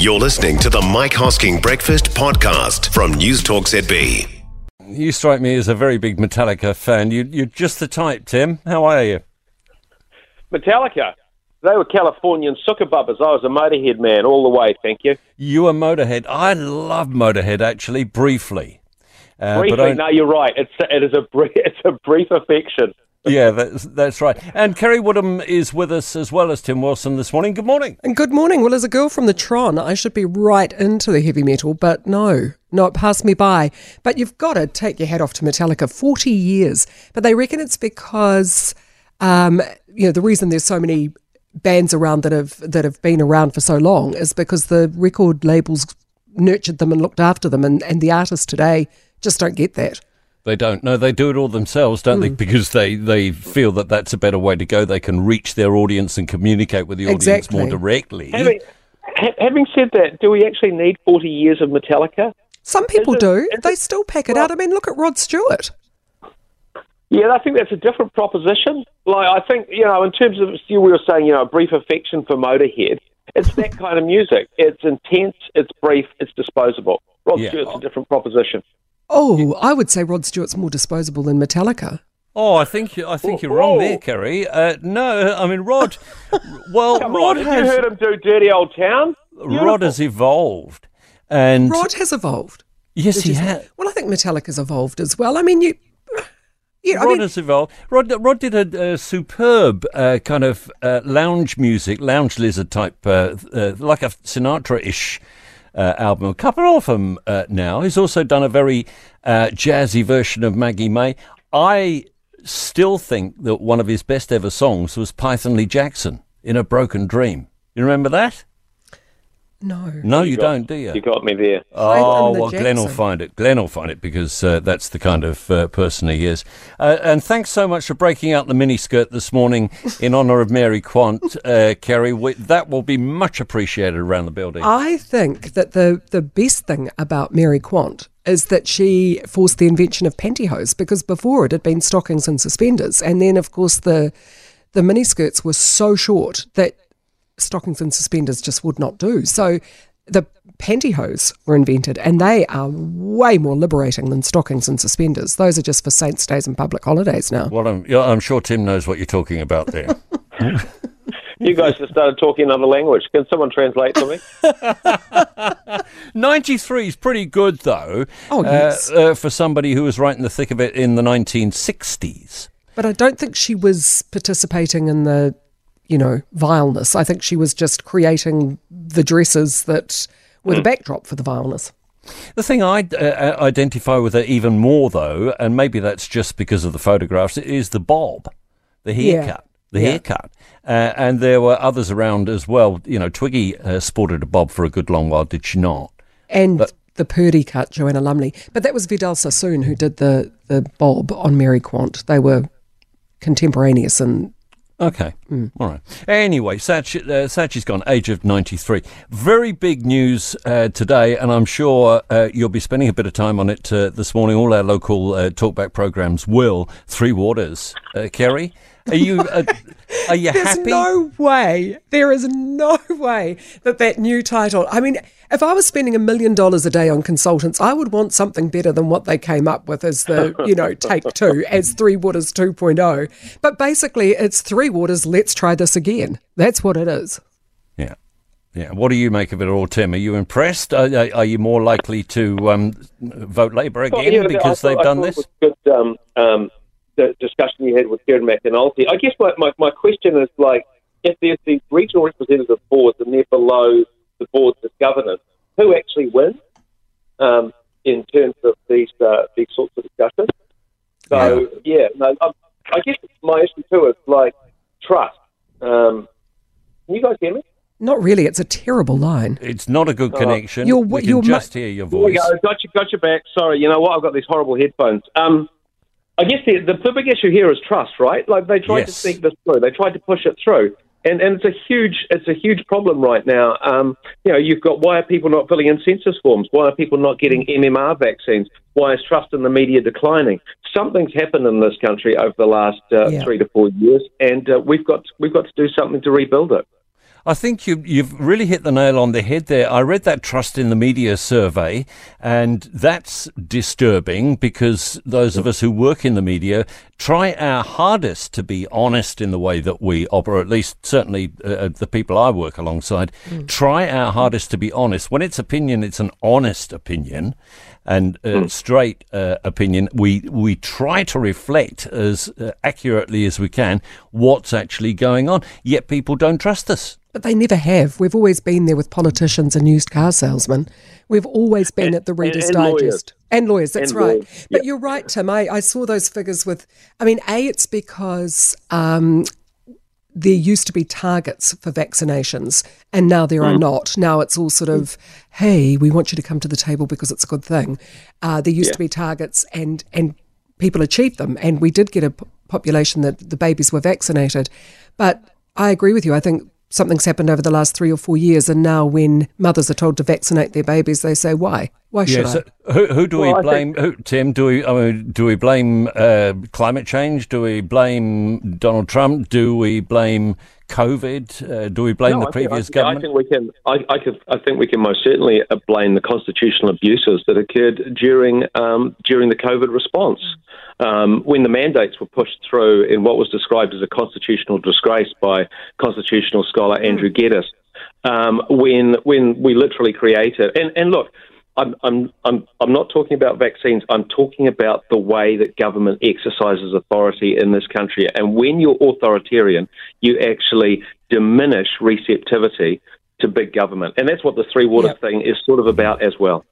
You're listening to the Mike Hosking Breakfast Podcast from News Talk ZB. You strike me as a very big Metallica fan. You, you're just the type, Tim. How are you? Metallica. They were Californian suckerbubbers. I was a Motorhead man all the way, thank you. You are Motorhead. I love Motorhead, actually, briefly. Uh, briefly, no, you're right. It's, it is a, brief, it's a brief affection yeah, that's, that's right. And Kerre Woodham is with us as well as Tim Wilson this morning. Good morning. And good morning. Well, as a girl from the Tron, I should be right into the heavy metal, but no, no, it passed me by. But you've got to take your hat off to Metallica. 40 years. But they reckon it's because, um, you know, the reason there's so many bands around that have that have been around for so long is because the record labels nurtured them and looked after them, and, and the artists today just don't get that. They don't. No, they do it all themselves, don't mm. they? Hmm. Because they, they feel that that's a better way to go. They can reach their audience and communicate with the audience exactly. more directly. Having, having, said that, do we actually need 40 years of Metallica? Some people it, do. They still pack it well, out. I mean, look at Rod Stewart. Yeah, I think that's a different proposition. Like, I think, you know, in terms of, we were saying, you know, a brief affection for Motorhead, it's that kind of music. It's intense, it's brief, it's disposable. Rod yeah. Stewart's a different proposition. Oh, I would say Rod Stewart's more disposable than Metallica. Oh, I think I think you're wrong there, Kerre. Uh, no, I mean Rod. Well, Come Rod on, has. You heard him do "Dirty Old Town." Beautiful. Rod has evolved, and Rod has evolved. Yes, he has. Well, I think Metallica's evolved as well. I mean, you. Yeah, Rod I mean, has evolved. Rod, Rod did a, a superb uh, kind of uh, lounge music, lounge lizard type, uh, uh like a Sinatra-ish uh, album. A couple of them uh, now. He's also done a very uh, jazzy version of Maggie May. I still think that one of his best ever songs was Python Lee Jackson in A Broken Dream. You remember that? No. No, you, you got, don't, do you? You got me there. Oh, well, Jackson. Glenn will find it. Glenn will find it because uh, that's the kind of uh, person he is. Uh, and thanks so much for breaking out the miniskirt this morning in honour of Mary Quant, uh, Kerre. We, that will be much appreciated around the building. I think that the, the best thing about Mary Quant is that she forced the invention of pantyhose because before it had been stockings and suspenders. And then, of course, the the miniskirts were so short that stockings and suspenders just would not do. So the pantyhose were invented, and they are way more liberating than stockings and suspenders. Those are just for saints' days and public holidays now. Well, I'm, I'm sure Tim knows what you're talking about there. you guys just started talking another language. Can someone translate for me? 93 is pretty good, though. Oh, yes. Uh, uh, for somebody who was right in the thick of it in the 1960s. But I don't think she was participating in the you know, vileness. I think she was just creating the dresses that were the hmm. backdrop for the vileness. The thing I uh, uh, identify with her even more, though, and maybe that's just because of the photographs, is the bob, the haircut. Yeah. The yeah. haircut. Uh, and there were others around as well. You know, Twiggy uh, sported a bob for a good long while, did she not? And but, the Purdey cut, Joanna Lumley. But that was Vidal Sassoon who did the, the bob on Mary Quant. They were contemporaneous and Okay. Mm. All right. Anyway, Satch, uh, Satchi's gone, age of 93. Very big news uh, today, and I'm sure uh, you'll be spending a bit of time on it uh, this morning. All our local uh, talkback programs will. Three Waters. Uh, Kerry, are you, uh, are you happy? There's happy? no way. There is no way that that new title. I mean, if I was spending a million dollars a day on consultants, I would want something better than what they came up with as the, you know, take two, as Three Waters 2.0. But basically, it's Three Waters, let's try this again. That's what it is. Yeah. Yeah. What do you make of it all, Tim? Are you impressed? Are, are you more likely to um, vote Labour again well, yeah, because thought, they've done this? good um, um, discussion you had with Kieran McAnulty. I guess my, my, my question is like, if there's these regional representative boards and they're below the board's governance, who actually wins um, in terms of these uh, these sorts of discussions? So yeah, yeah no, I, I guess my issue too is like trust. Um, can you guys hear me? Not really. It's a terrible line. It's not a good oh. connection. You're, we can you're just ma- hear your voice. We Go. Got you, got you back. Sorry. You know what? I've got these horrible headphones. Um, I guess the, the, the big issue here is trust, right? Like they tried yes. to speak this through. They tried to push it through and and it's a huge it's a huge problem right now. Um, you know, you've got why are people not filling in census forms? Why are people not getting MMR vaccines? Why is trust in the media declining? Something's happened in this country over the last uh, yeah. three to four years, and uh, we've got we've got to do something to rebuild it. I think you, you've really hit the nail on the head there. I read that Trust in the Media survey, and that's disturbing because those of us who work in the media try our hardest to be honest in the way that we operate, at least certainly uh, uh, the people I work alongside, mm. try our hardest to be honest. When it's opinion, it's an honest opinion and uh, straight uh, opinion. We, we try to reflect as uh, accurately as we can what's actually going on, yet people don't trust us. But they never have. We've always been there with politicians and used car salesmen. We've always been and, at the Reader's and, and Digest. Lawyers. And lawyers, that's right. Lawyers. But yep. you're right, Tim. I, I saw those figures with, I mean, A, it's because um, there used to be targets for vaccinations and now there mm. are not. Now it's all sort of, hey, we want you to come to the table because it's a good thing. Uh, there used yeah. to be targets and, and people achieved them. And we did get a population that the babies were vaccinated. But I agree with you. I think something's happened over the last three or four years, and now when mothers are told to vaccinate their babies, they say, "Why? Why should yeah, so I?" Who, who do well, we blame? Think... Who, Tim, do we? I mean, do we blame uh, climate change? Do we blame Donald Trump? Do we blame COVID? Uh, do we blame no, the previous think, government? I think we can. I, I, could, I, think we can most certainly uh, blame the constitutional abuses that occurred during um, during the COVID response. Um, when the mandates were pushed through in what was described as a constitutional disgrace by constitutional scholar Andrew Geddis, um, when when we literally created and, and look, I'm, I'm, I'm, I'm not talking about vaccines. I'm talking about the way that government exercises authority in this country. And when you're authoritarian, you actually diminish receptivity to big government. And that's what the three water yep. thing is sort of about as well.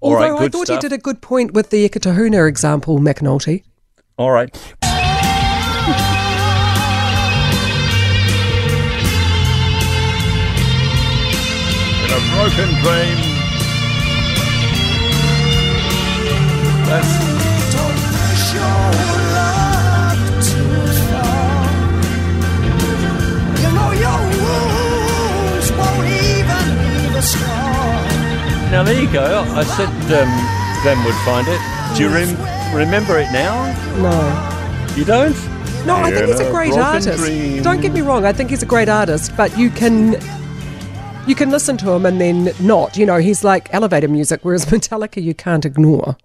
Although right, I thought stuff. you did a good point with the Eketahuna example, McNulty. All right. In a broken dream. Now there you go. I said um, Glenn would find it. Do you rem- remember it now? No. You don't? No, I think he's a great artist. Dream. Don't get me wrong, I think he's a great artist, but you can you can listen to him and then not. You know, he's like elevator music, whereas Metallica you can't ignore.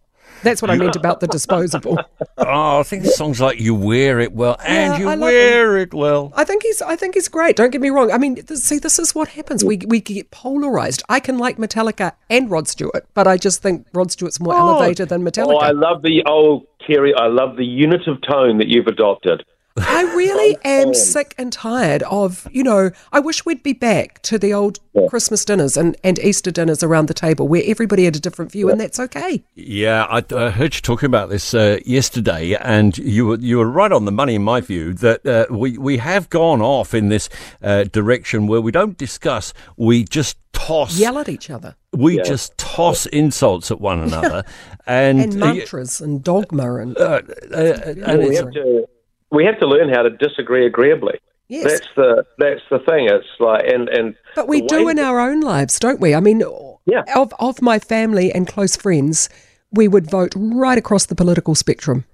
That's what I meant about the disposable. oh, I think the songs like "You Wear It Well" and yeah, "You Wear It Well." I think he's, I think he's great. Don't get me wrong. I mean, see, this is what happens. We we get polarized. I can like Metallica and Rod Stewart, but I just think Rod Stewart's more oh, elevated than Metallica. Oh, I love the old Terry. I love the unit of tone that you've adopted. I really am sick and tired of, you know, I wish we'd be back to the old yeah. Christmas dinners and, and Easter dinners around the table where everybody had a different view, yeah. and that's okay. Yeah, I, I, heard you talking about this uh, yesterday, and you were, you were right on the money, in my view, that uh, we, we have gone off in this uh, direction where we don't discuss, we just toss. Yell at each other. We yeah. just toss insults at one another. and, and mantras and dogma. And, uh, uh, and we have to we have to learn how to disagree agreeably. Yes. That's the that's the thing. It's like and and But we do in our own lives, don't we? I mean yeah. of of my family and close friends, we would vote right across the political spectrum.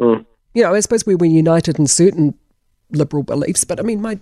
Mm. You know, I suppose we were united in certain liberal beliefs, but I mean my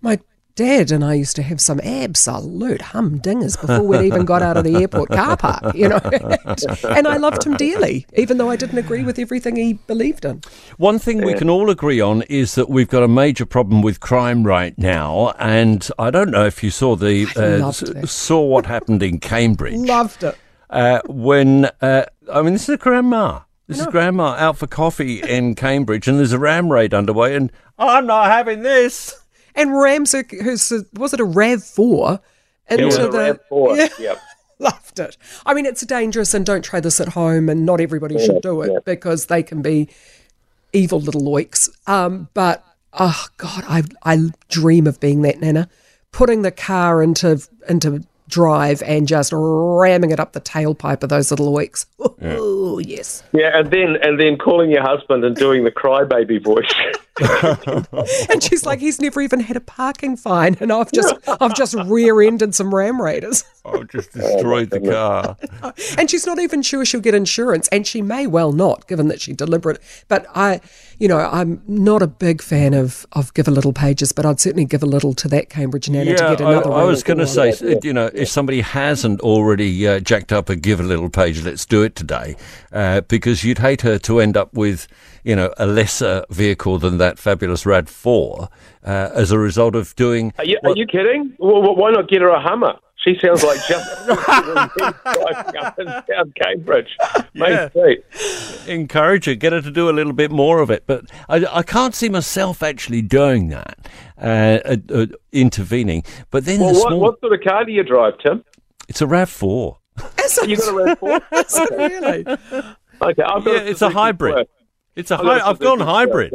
my Dad and I used to have some absolute humdingers before we'd even got out of the airport car park, you know. and I loved him dearly, even though I didn't agree with everything he believed in. One thing we can all agree on is that we've got a major problem with crime right now, and I don't know if you saw the uh, saw what happened in Cambridge. Loved it. Uh, when uh, I mean, this is a grandma. This is grandma out for coffee in Cambridge, and there's a ram raid underway, and I'm not having this. And Ramsek, who's was it a Rav Four? Into the Rav Four. Yeah. Yep. Loved it. I mean, it's dangerous, and don't try this at home, and not everybody yeah, should do it yeah. because they can be evil little oiks. Um, but oh god, I I dream of being that nana, putting the car into into drive and just ramming it up the tailpipe of those little oiks. Oh, yeah. yes. Yeah, and then and then calling your husband and doing the crybaby voice. and she's like, he's never even had a parking fine, and I've just I've just rear-ended some ram raiders. Oh, just destroyed the car. and she's not even sure she'll get insurance, and she may well not, given that she deliberate. But I, you know, I'm not a big fan of of give a little pages, but I'd certainly give a little to that Cambridge Nana yeah, to get another. I, I was going to say, you know, if somebody hasn't already uh, jacked up a give a little page, let's do it today, uh, because you'd hate her to end up with, you know, a lesser vehicle than that fabulous Rav Four uh, as a result of doing. Are you, are you kidding? Well, why not get her a Hummer? She sounds like just driving up and down Cambridge. Yeah. Encourage her, get her to do a little bit more of it. But I, I can't see myself actually doing that, uh, uh, uh, intervening. But then well, the what, small, what sort of car do you drive, Tim? It's a Rav Four. you got a Rav Four? really? Okay, I've got yeah, it's a hybrid. It's a hi- I've gone hybrid.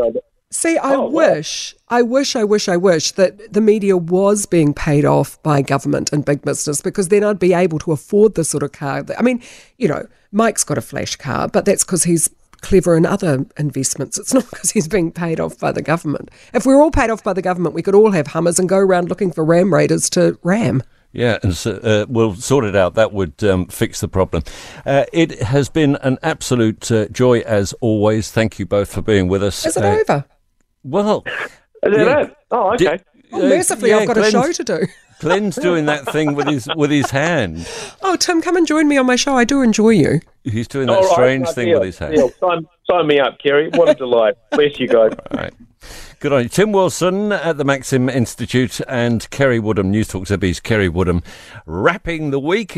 See, I oh, wish, wow. I wish, I wish, I wish that the media was being paid off by government and big business because then I'd be able to afford the sort of car. That, I mean, you know, Mike's got a flash car, but that's because he's clever in other investments. It's not because he's being paid off by the government. If we are all paid off by the government, we could all have Hummers and go around looking for Ram Raiders to ram. Yeah, and so, uh, we'll sort it out. That would um, fix the problem. Uh, it has been an absolute uh, joy as always. Thank you both for being with us. Is it uh, over? Well, is yeah. it? Oh, okay. Oh, well, mercifully, yeah, I've got Glenn's, a show to do. Glenn's doing that thing with his with his hand. Oh, Tim, come and join me on my show. I do enjoy you. He's doing that strange thing with his hand. sign, sign me up, Kerre. What a delight. Bless you guys. All right. Good on you. Tim Wilson at the Maxim Institute and Kerre Woodham, News Talk ZB's Kerre Woodham, wrapping the week.